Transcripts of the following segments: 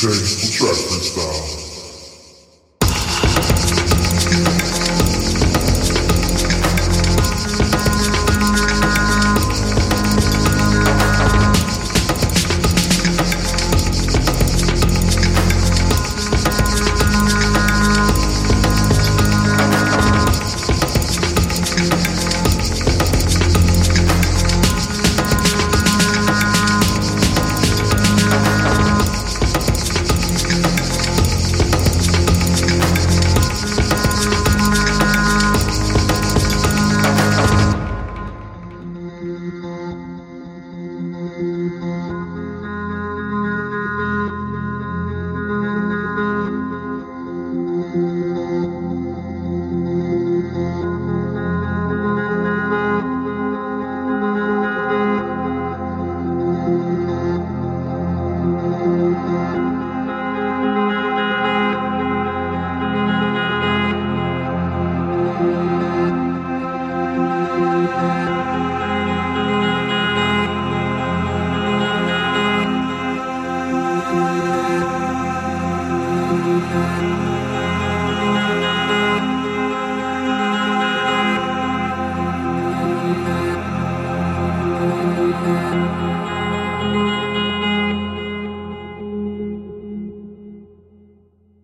Gangsta Trap style.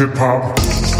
Hip hop.